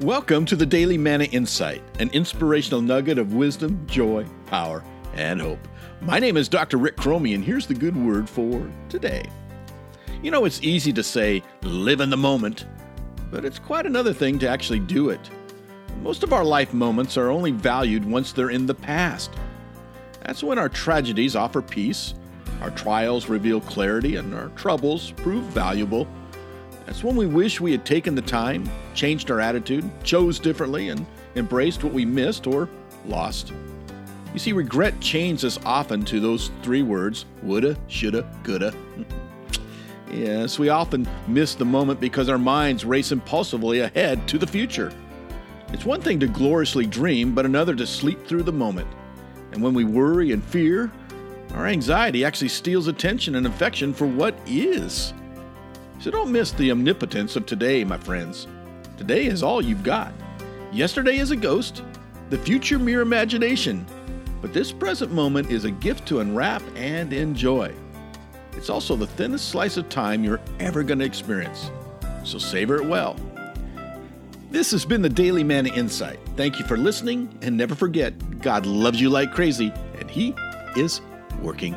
Welcome to the Daily Manna Insight, an inspirational nugget of wisdom, joy, power, and hope. My name is Dr. Rick Cromie, and here's the good word for today. You know, it's easy to say, live in the moment, but it's quite another thing to actually do it. Most of our life moments are only valued once they're in the past. That's when our tragedies offer peace, our trials reveal clarity, and our troubles prove valuable that's when we wish we had taken the time, changed our attitude, chose differently, and embraced what we missed or lost. You see, regret chains us often to those three words woulda, shoulda, coulda. yes, we often miss the moment because our minds race impulsively ahead to the future. It's one thing to gloriously dream, but another to sleep through the moment. And when we worry and fear, our anxiety actually steals attention and affection for what is. So don't miss the omnipotence of today, my friends. Today is all you've got. Yesterday is a ghost, the future mere imagination, but this present moment is a gift to unwrap and enjoy. It's also the thinnest slice of time you're ever going to experience, so savor it well. This has been the Daily Manna Insight. Thank you for listening, and never forget God loves you like crazy, and He is working